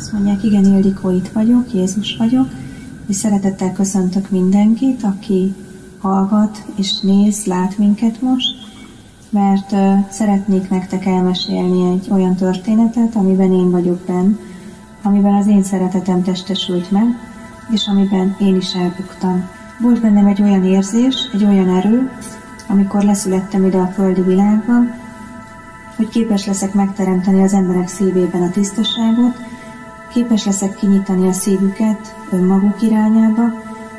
Azt mondják, igen, Ildikó, itt vagyok, Jézus vagyok, és szeretettel köszöntök mindenkit, aki hallgat és néz, lát minket most, mert szeretnék nektek elmesélni egy olyan történetet, amiben én vagyok benn, amiben az én szeretetem testesült meg, és amiben én is elbuktam. Volt bennem egy olyan érzés, egy olyan erő, amikor leszülettem ide a földi világban, hogy képes leszek megteremteni az emberek szívében a tisztaságot, képes leszek kinyitani a szívüket önmaguk irányába,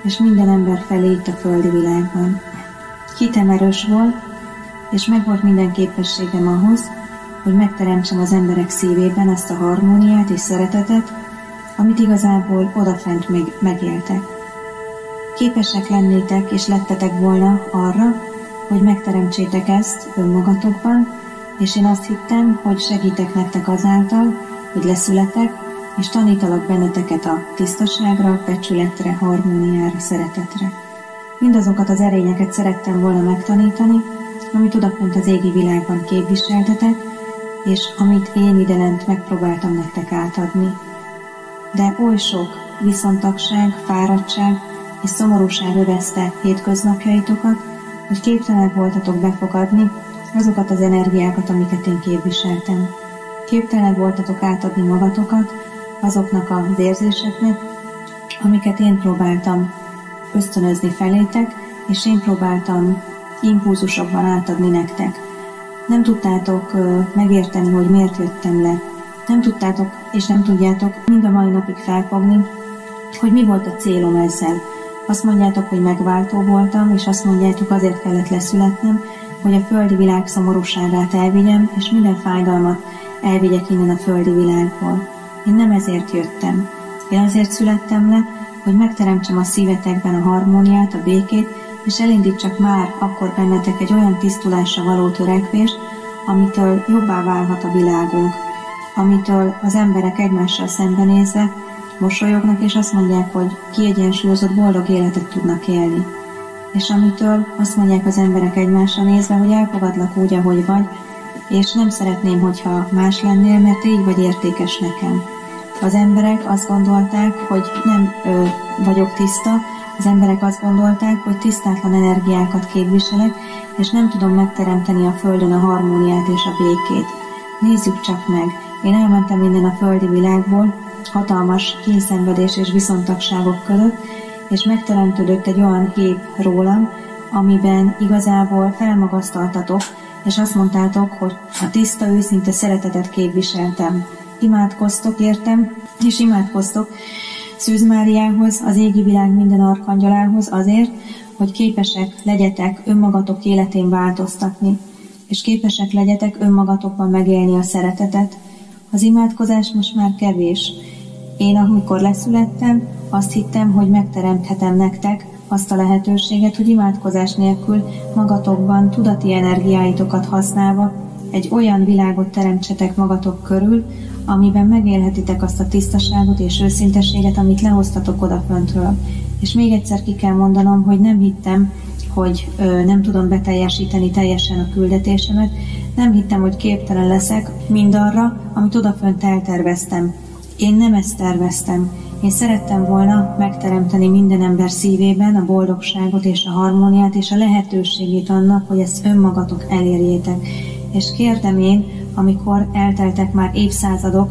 és minden ember felé itt a földi világban. Hitem erős volt, és megvolt minden képességem ahhoz, hogy megteremtsem az emberek szívében azt a harmóniát és szeretetet, amit igazából odafent még megéltek. Képesek lennétek és lettetek volna arra, hogy megteremtsétek ezt önmagatokban, és én azt hittem, hogy segítek nektek azáltal, hogy leszületek, és tanítalak benneteket a tisztaságra, becsületre, harmóniára, szeretetre. Mindazokat az erényeket szerettem volna megtanítani, amit odafönt az égi világban képviseltetek, és amit én idelent megpróbáltam nektek átadni. De oly sok viszontagság, fáradtság és szomorúság övezte hétköznapjaitokat, hogy képtelenek voltatok befogadni azokat az energiákat, amiket én képviseltem. Képtelenek voltatok átadni magatokat azoknak az érzéseknek, amiket én próbáltam ösztönözni felétek, és én próbáltam impulzusokban átadni nektek. Nem tudtátok megérteni, hogy miért jöttem le. Nem tudtátok, és nem tudjátok mind a mai napig felfogni, hogy mi volt a célom ezzel. Azt mondjátok, hogy megváltó voltam, és azt mondjátok, azért kellett leszületnem, hogy a földi világ szomorúságát elvigyem, és minden fájdalmat elvigyek innen a földi világból. Én nem ezért jöttem. Én azért születtem le, hogy megteremtsem a szívetekben a harmóniát, a békét, és elindítsak már akkor bennetek egy olyan tisztulásra való törekvést, amitől jobbá válhat a világunk, amitől az emberek egymással szembenézve mosolyognak, és azt mondják, hogy kiegyensúlyozott, boldog életet tudnak élni. És amitől azt mondják az emberek egymásra nézve, hogy elfogadlak úgy, ahogy vagy, és nem szeretném, hogyha más lennél, mert így vagy értékes nekem. Az emberek azt gondolták, hogy nem ö, vagyok tiszta, az emberek azt gondolták, hogy tisztátlan energiákat képviselek, és nem tudom megteremteni a Földön a harmóniát és a békét. Nézzük csak meg, én elmentem innen a földi világból, hatalmas kényszenvedés és viszontagságok között, és megteremtődött egy olyan kép rólam, amiben igazából felmagasztaltatok, és azt mondtátok, hogy a tiszta, őszinte szeretetet képviseltem. Imádkoztok, értem, és imádkoztok Szűz Máriához, az égi világ minden arkangyalához azért, hogy képesek legyetek önmagatok életén változtatni, és képesek legyetek önmagatokban megélni a szeretetet. Az imádkozás most már kevés. Én, amikor leszülettem, azt hittem, hogy megteremthetem nektek azt a lehetőséget, hogy imádkozás nélkül magatokban tudati energiáitokat használva egy olyan világot teremtsetek magatok körül, amiben megélhetitek azt a tisztaságot és őszinteséget, amit lehoztatok odaföntről. És még egyszer ki kell mondanom, hogy nem hittem, hogy ö, nem tudom beteljesíteni teljesen a küldetésemet, nem hittem, hogy képtelen leszek mindarra, amit odafönt elterveztem. Én nem ezt terveztem. Én szerettem volna megteremteni minden ember szívében a boldogságot és a harmóniát és a lehetőségét annak, hogy ezt önmagatok elérjétek. És kérdem én, amikor elteltek már évszázadok,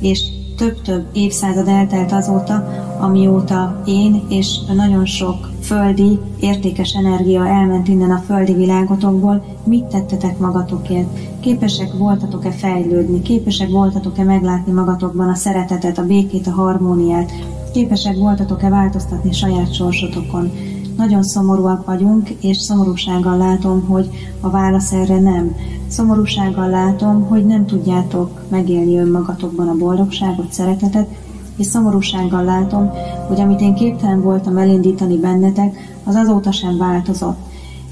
és több-több évszázad eltelt azóta, amióta én és nagyon sok földi, értékes energia elment innen a földi világotokból, mit tettetek magatokért? Képesek voltatok-e fejlődni? Képesek voltatok-e meglátni magatokban a szeretetet, a békét, a harmóniát? Képesek voltatok-e változtatni saját sorsotokon? Nagyon szomorúak vagyunk, és szomorúsággal látom, hogy a válasz erre nem. Szomorúsággal látom, hogy nem tudjátok megélni önmagatokban a boldogságot, szeretetet, és szomorúsággal látom, hogy amit én képtelen voltam elindítani bennetek, az azóta sem változott.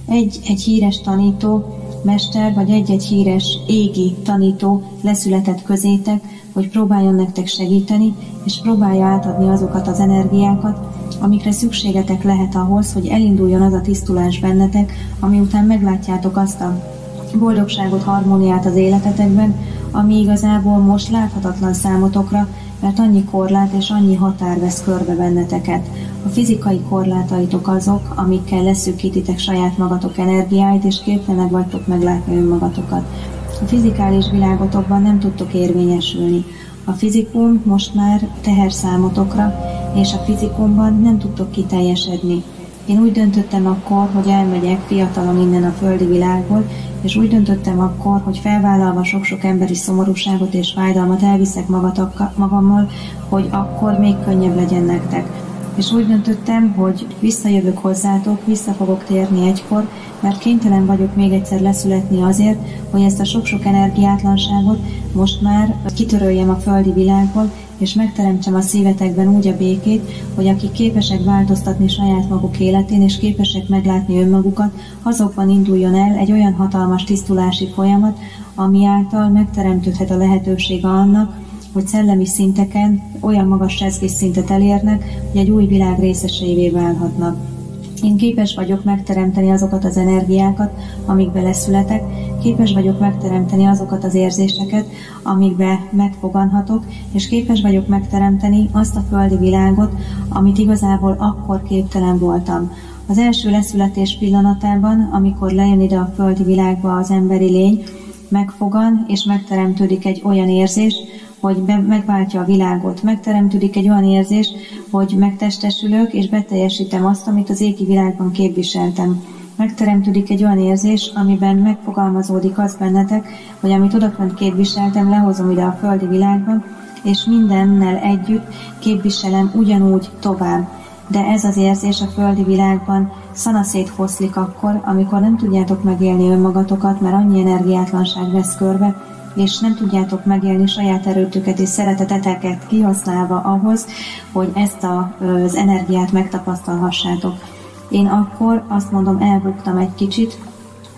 Egy, egy híres tanító, mester, vagy egy-egy híres égi tanító leszületett közétek, hogy próbáljon nektek segíteni, és próbálja átadni azokat az energiákat, amikre szükségetek lehet ahhoz, hogy elinduljon az a tisztulás bennetek, ami után meglátjátok azt a boldogságot, harmóniát az életetekben, ami igazából most láthatatlan számotokra, mert annyi korlát és annyi határ vesz körbe benneteket. A fizikai korlátaitok azok, amikkel leszűkítitek saját magatok energiáit, és képtelenek vagytok meglátni önmagatokat. A fizikális világotokban nem tudtok érvényesülni. A fizikum most már teher számotokra, és a fizikumban nem tudtok kiteljesedni. Én úgy döntöttem akkor, hogy elmegyek fiatalon innen a földi világból, és úgy döntöttem akkor, hogy felvállalva sok-sok emberi szomorúságot és fájdalmat elviszek magammal, hogy akkor még könnyebb legyen nektek. És úgy döntöttem, hogy visszajövök hozzátok, vissza fogok térni egykor, mert kénytelen vagyok még egyszer leszületni azért, hogy ezt a sok-sok energiátlanságot most már kitöröljem a földi világból, és megteremtsem a szívetekben úgy a békét, hogy akik képesek változtatni saját maguk életén, és képesek meglátni önmagukat, azokban induljon el egy olyan hatalmas tisztulási folyamat, ami által megteremtődhet a lehetősége annak, hogy szellemi szinteken olyan magas szintet elérnek, hogy egy új világ részeseivé válhatnak. Én képes vagyok megteremteni azokat az energiákat, amikbe leszületek, képes vagyok megteremteni azokat az érzéseket, amikbe megfoganhatok, és képes vagyok megteremteni azt a földi világot, amit igazából akkor képtelen voltam. Az első leszületés pillanatában, amikor lejön ide a földi világba az emberi lény, megfogan és megteremtődik egy olyan érzés, hogy be, megváltja a világot. Megteremtődik egy olyan érzés, hogy megtestesülök, és beteljesítem azt, amit az égi világban képviseltem. Megteremtődik egy olyan érzés, amiben megfogalmazódik az bennetek, hogy amit odakment képviseltem, lehozom ide a földi világban, és mindennel együtt képviselem ugyanúgy tovább. De ez az érzés a földi világban szanaszét foszlik akkor, amikor nem tudjátok megélni önmagatokat, mert annyi energiátlanság vesz körbe, és nem tudjátok megélni saját erőtöket és szereteteteket kihasználva ahhoz, hogy ezt a, az energiát megtapasztalhassátok. Én akkor azt mondom, elbuktam egy kicsit,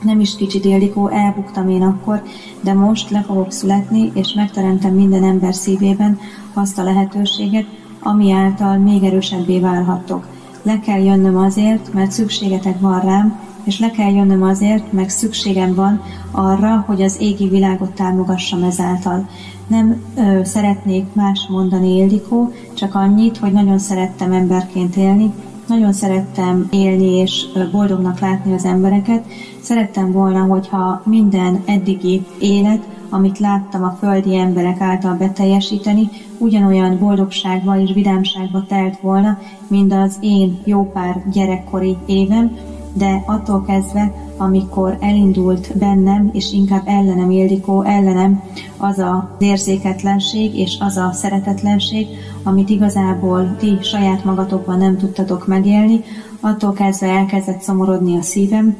nem is kicsit Ildikó, elbuktam én akkor, de most le fogok születni, és megteremtem minden ember szívében azt a lehetőséget, ami által még erősebbé válhattok. Le kell jönnöm azért, mert szükségetek van rám, és le kell jönnöm azért, meg szükségem van arra, hogy az égi világot támogassam ezáltal. Nem ö, szeretnék más mondani, Ildikó, csak annyit, hogy nagyon szerettem emberként élni, nagyon szerettem élni és boldognak látni az embereket. Szerettem volna, hogyha minden eddigi élet, amit láttam a földi emberek által beteljesíteni, ugyanolyan boldogságba és vidámságba telt volna, mint az én jó pár gyerekkori évem, de attól kezdve, amikor elindult bennem, és inkább ellenem Ildikó, ellenem az az érzéketlenség és az a szeretetlenség, amit igazából ti saját magatokban nem tudtatok megélni, attól kezdve elkezdett szomorodni a szívem,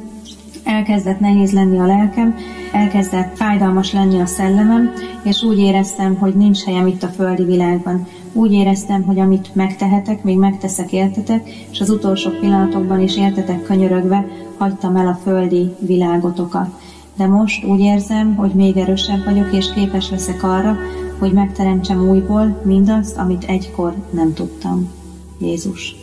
elkezdett nehéz lenni a lelkem, elkezdett fájdalmas lenni a szellemem, és úgy éreztem, hogy nincs helyem itt a földi világban. Úgy éreztem, hogy amit megtehetek, még megteszek értetek, és az utolsó pillanatokban is értetek könyörögve hagytam el a földi világotokat. De most úgy érzem, hogy még erősebb vagyok, és képes leszek arra, hogy megteremtsem újból mindazt, amit egykor nem tudtam. Jézus.